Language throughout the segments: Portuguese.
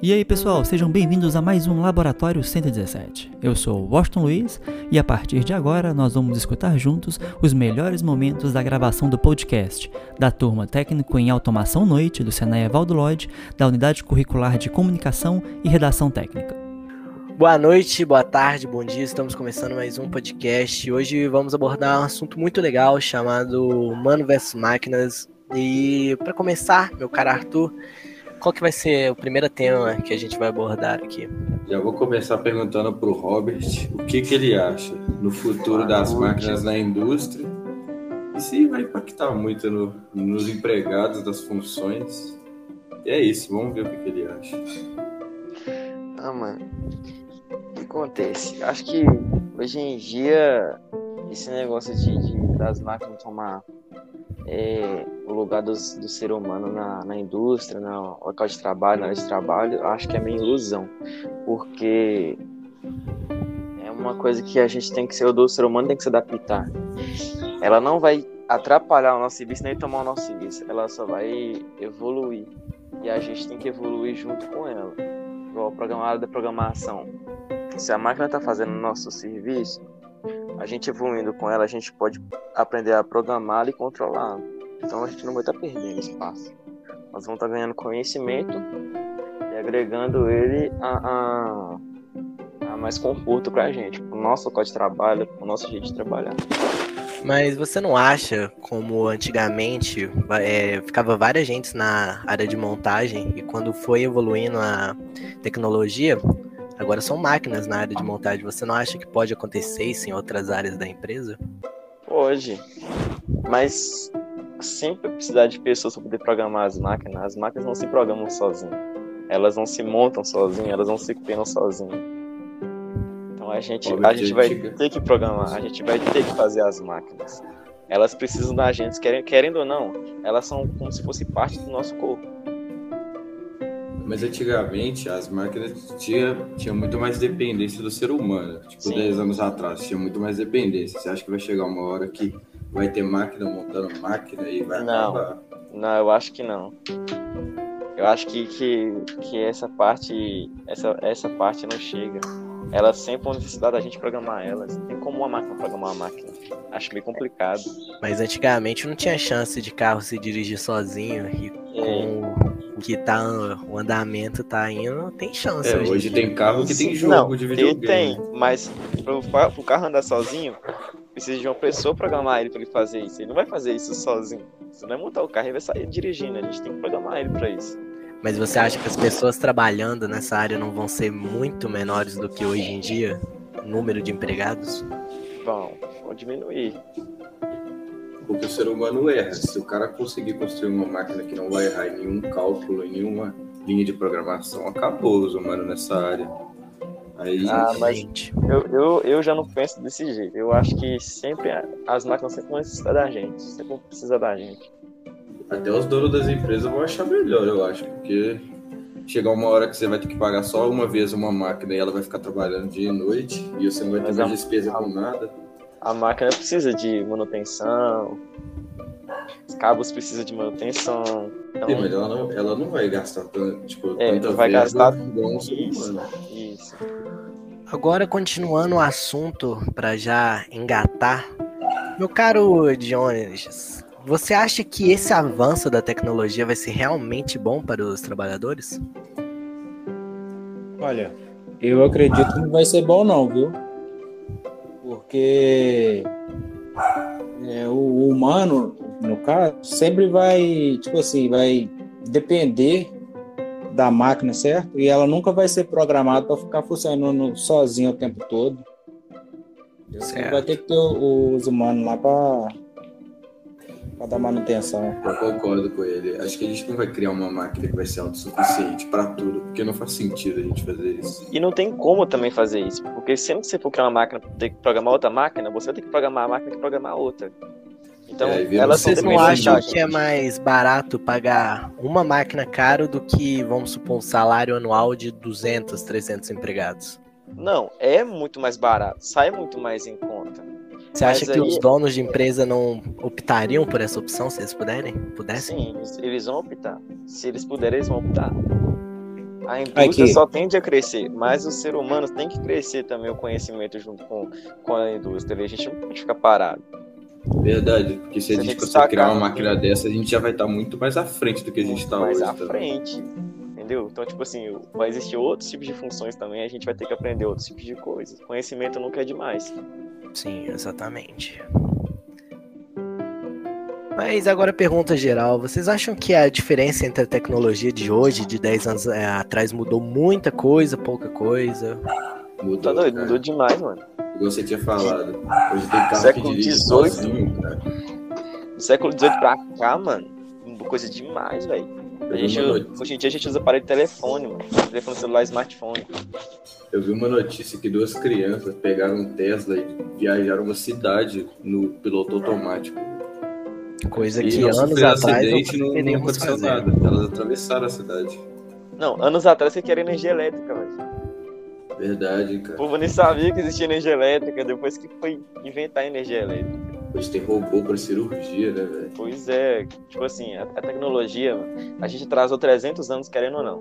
E aí pessoal, sejam bem-vindos a mais um Laboratório 117. Eu sou Washington Luiz e a partir de agora nós vamos escutar juntos os melhores momentos da gravação do podcast da turma Técnico em Automação Noite do Senai Evaldo Lloyd, da Unidade Curricular de Comunicação e Redação Técnica. Boa noite, boa tarde, bom dia. Estamos começando mais um podcast. Hoje vamos abordar um assunto muito legal chamado Mano vs Máquinas. E para começar, meu caro Arthur, qual que vai ser o primeiro tema que a gente vai abordar aqui? Já vou começar perguntando para o Robert o que, que ele acha no futuro das máquinas na indústria e se vai impactar muito no, nos empregados das funções. E é isso, vamos ver o que, que ele acha. Ah, mano, o que acontece? Acho que hoje em dia esse negócio de, de das máquinas tomar é, lugar dos, do ser humano na, na indústria, no local de trabalho, na área de trabalho, acho que é meio ilusão, porque é uma coisa que a gente tem que ser, o ser humano tem que se adaptar. Ela não vai atrapalhar o nosso serviço nem tomar o nosso serviço, ela só vai evoluir e a gente tem que evoluir junto com ela. Igual programada da programação. Se a máquina está fazendo o nosso serviço, a gente evoluindo com ela, a gente pode aprender a programá-la e controlá-la. Então a gente não vai estar perdendo espaço. Nós vamos estar ganhando conhecimento e agregando ele a, a, a mais conforto para a gente, para o nosso local de trabalho, para o nosso jeito de trabalhar. Mas você não acha, como antigamente é, ficava várias gente na área de montagem e quando foi evoluindo a tecnologia, Agora são máquinas na área de montagem. Você não acha que pode acontecer isso em outras áreas da empresa? Pode. Mas sempre precisar de pessoas para poder programar as máquinas. As máquinas não se programam sozinhas. Elas não se montam sozinhas, elas não se criam sozinhas. Então a gente, a gente vai ter que programar, a gente vai ter que fazer as máquinas. Elas precisam da gente, querendo ou não, elas são como se fosse parte do nosso corpo. Mas antigamente as máquinas tinham tinha muito mais dependência do ser humano. Tipo, Sim. 10 anos atrás tinha muito mais dependência. Você acha que vai chegar uma hora que vai ter máquina montando máquina e vai não. acabar? Não, eu acho que não. Eu acho que, que, que essa parte essa, essa parte não chega. Ela sempre vão necessitar da gente programar elas. Não tem como uma máquina programar uma máquina. Acho meio complicado. Mas antigamente não tinha chance de carro se dirigir sozinho e é. com que tá o andamento tá indo, tem chance. É, hoje, hoje tem carro que tem jogo não, de videogame. Tem, mas pro, pro carro andar sozinho, precisa de uma pessoa programar ele para ele fazer isso. Ele não vai fazer isso sozinho. Você não vai montar o carro e vai sair dirigindo. A gente tem que programar ele para isso. Mas você acha que as pessoas trabalhando nessa área não vão ser muito menores do que hoje em dia? O número de empregados? Vão, vão diminuir. Porque o ser humano erra. Se o cara conseguir construir uma máquina que não vai errar em nenhum cálculo, em nenhuma linha de programação, acabou os humanos nessa área. Aí, ah, mas eu, eu, eu já não penso desse jeito. Eu acho que sempre as máquinas sempre vão necessitar da gente, sempre vão precisar da gente. Até os donos das empresas vão achar melhor, eu acho, porque chegar uma hora que você vai ter que pagar só uma vez uma máquina e ela vai ficar trabalhando dia e noite e você não vai ter mais despesa com nada a máquina precisa de manutenção, os cabos precisam de manutenção. Então... Sim, mas ela não, ela não vai gastar tanto, tipo, é, tanta vai gastar isso, isso. Agora, continuando o assunto, para já engatar, meu caro Jones, você acha que esse avanço da tecnologia vai ser realmente bom para os trabalhadores? Olha, eu acredito que não vai ser bom não, viu? porque é, o humano, no caso, sempre vai, tipo assim, vai depender da máquina, certo? E ela nunca vai ser programada para ficar funcionando sozinha o tempo todo. Você vai ter que ter os humanos lá para para dar manutenção. Eu concordo com ele. Acho que a gente não vai criar uma máquina que vai ser autossuficiente para tudo, porque não faz sentido a gente fazer isso. E não tem como também fazer isso, porque sempre que você for criar uma máquina, ter que programar outra máquina, você vai ter que programar a máquina que programar outra. Então, é, elas vocês não acham que é mais barato pagar uma máquina caro do que, vamos supor, um salário anual de 200, 300 empregados? Não, é muito mais barato, sai muito mais em conta. Você acha que os donos de empresa não optariam por essa opção se eles puderem? Pudessem? Sim, eles vão optar. Se eles puderem, eles vão optar. A indústria Aqui. só tende a crescer, mas os seres humanos têm que crescer também o conhecimento junto com, com a indústria. A gente não pode ficar parado. Verdade, porque se Se a gente conseguir criar uma máquina dessa, a gente já vai estar muito mais à frente do que a gente está mais hoje. à também. frente. Entendeu? Então, tipo assim, vai existir outros tipos de funções também, a gente vai ter que aprender outros tipos de coisas. Conhecimento nunca é demais. Sim, exatamente. Mas agora pergunta geral, vocês acham que a diferença entre a tecnologia de hoje de 10 anos é, atrás mudou muita coisa, pouca coisa? Mudou, Tá doido? Mudou demais, mano. Igual você tinha falado. Hoje tem carro Século que dirige 18. sozinho, cara. Do século XVIII pra cá, mano, coisa demais, velho. Hoje em dia a gente usa aparelho de telefone, mano. Telefone celular, smartphone. Eu vi uma notícia que duas crianças pegaram um Tesla e viajaram uma cidade no piloto automático. Coisa E que não anos atrás acidente, não, não aconteceu fazer. nada. Elas atravessaram a cidade. Não, anos atrás você queria energia elétrica, velho. Verdade, O cara. povo nem sabia que existia energia elétrica depois que foi inventar energia elétrica. Hoje tem robô pra cirurgia, né, velho? Pois é, tipo assim, a, a tecnologia, a gente atrasou 300 anos querendo ou não.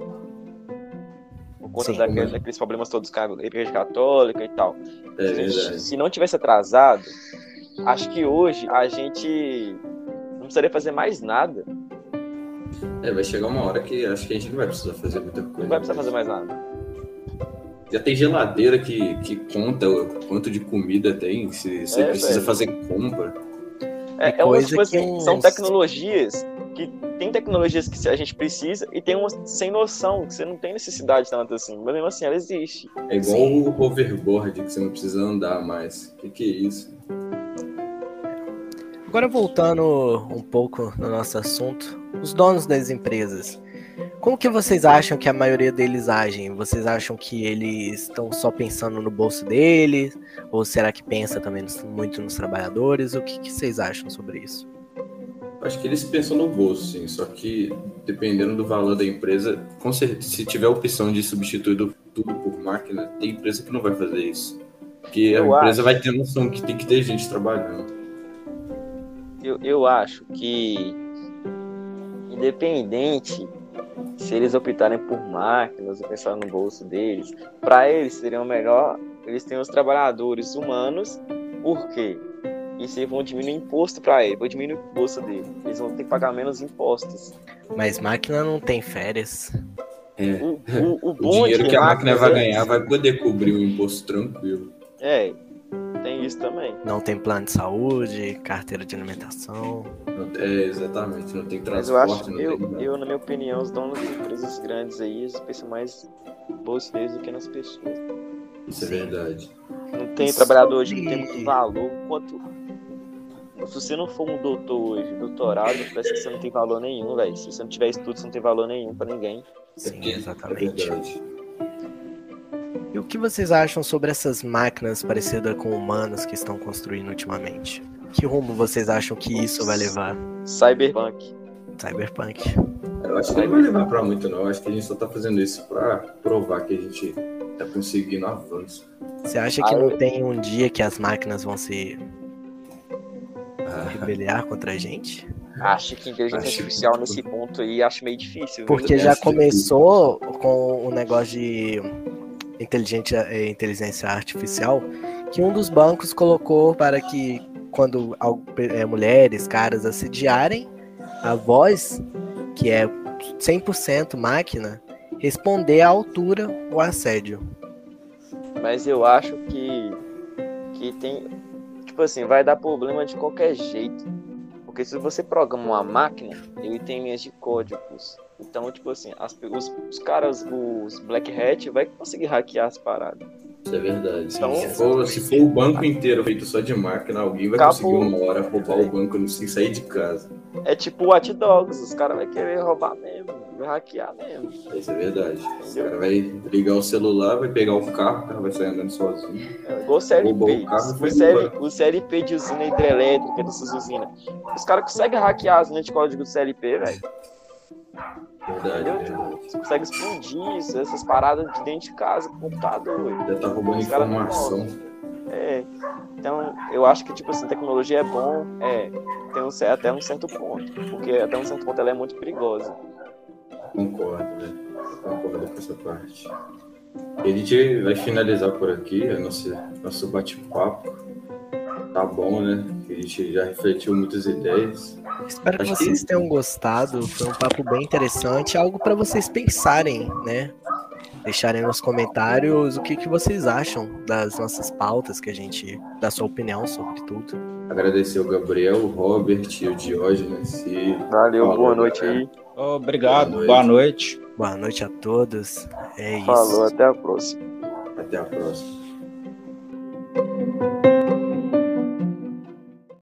Por conta Sim, daquele- mas- daqueles problemas todos com a igreja católica e tal. É se, a gente- se não tivesse atrasado, acho que hoje a gente não precisaria fazer mais nada. É, vai chegar uma hora que acho que a gente não vai precisar fazer muita coisa. Não vai precisar fazer mais nada. Já tem geladeira que, que conta o quanto de comida tem, se você É, precisa velho. fazer compra. É, É é uma, coisa tipo que assim, uns- são tecnologias que tem tecnologias que a gente precisa e tem umas sem noção, que você não tem necessidade tanto assim. Mas mesmo assim, ela existe. É igual o hoverboard, que você não precisa andar mais. O que, que é isso? Agora voltando um pouco no nosso assunto, os donos das empresas. Como que vocês acham que a maioria deles agem? Vocês acham que eles estão só pensando no bolso deles? Ou será que pensa também muito nos trabalhadores? O que, que vocês acham sobre isso? Acho que eles pensam no bolso, sim. Só que dependendo do valor da empresa, com certeza, se tiver a opção de substituir do- tudo por máquina, tem empresa que não vai fazer isso. Porque a Eu empresa acho. vai ter noção que tem que ter gente trabalhando. Eu, eu acho que, independente se eles optarem por máquinas ou pensar no bolso deles, para eles seria melhor eles terem os trabalhadores humanos, por quê? Isso aí vão diminuir o imposto para eles, vão diminuir o imposto deles. Eles vão ter que pagar menos impostos. Mas máquina não tem férias. É. O, o, o O dinheiro de que a máquina vai é- ganhar vai poder cobrir o imposto tranquilo. É, isso também. Não tem plano de saúde, carteira de alimentação. É, exatamente. Não tem Mas transporte, eu acho, eu, tem eu, na minha opinião, os donos de empresas grandes aí, eles pensam mais bolso deles do que nas pessoas. Isso é verdade. Não tem E trabalhador hoje, sobre- tem muito valor. Quanto... Se você não for um doutor hoje, doutorado, parece que você não tem valor nenhum, velho. Se você não tiver estudo, você não tem valor nenhum pra ninguém. Sim, É exatamente. verdade. E o que vocês acham sobre essas máquinas parecidas com humanos que estão construindo ultimamente? Que rumo vocês acham que isso vai levar? Cyberpunk. Cyberpunk. Eu acho que não vai levar pra muito, não. Eu acho que a gente só tá fazendo isso pra provar que a gente tá conseguindo avanço. Você acha que Ah, não eu- tem um dia que as máquinas vão se Ah, rebeliar contra a gente? Acho que inteligência Acho- artificial nesse ponto aí acho meio difícil. Porque já que- começou com o negócio de inteligência, eh, inteligência artificial, que um dos bancos colocou para que quando eh, mulheres, caras assediarem, a voz, que é 100% máquina, responder à altura o assédio. Mas eu acho que, que tem. Tipo assim, vai dar problema de qualquer jeito. Porque se você programa uma máquina, ele tem linhas de códigos. Então, tipo assim, as, os, os caras, os Black Hat, vai conseguir hackear as paradas. Isso é verdade. Então- se, for, se for o banco inteiro feito só de máquina, alguém vai conseguir uma hora roubar o banco sem sair de casa. É tipo Watch Dogs, os caras vão querer roubar mesmo, vai hackear mesmo. Isso é verdade. O cara vai ligar o celular, vai pegar o carro, o carro vai sair andando sozinho. É igual o CLP. O carro O, o CLP de usina hidrelétrica dessas usinas. Os caras conseguem hackear as linhas de código do CLP, velho. Verdade, verdade. Você consegue explodir essas paradas de dentro de casa, com computador. Já tá roubando informação. É. Então, eu acho que, tipo assim, tecnologia é bom, é, tem um, até um certo ponto. Porque até um certo ponto ela é muito perigosa. Concordo, né? concordo com essa parte. E a gente vai finalizar por aqui a nossa, nosso bate-papo. Tá bom, né? A gente já refletiu muitas ideias. Espero que vocês tenham gostado. Foi um papo bem interessante, algo para vocês pensarem, né? Deixarem nos comentários o que, que vocês acham das nossas pautas, que a gente dá sua opinião sobre tudo. Agradecer o Gabriel, o Robert e o Diógenes. E Valeu, Falou, boa noite galera. aí. Obrigado, Boa boa noite. Boa noite a todos. É isso. Falou, até a próxima. até a próxima.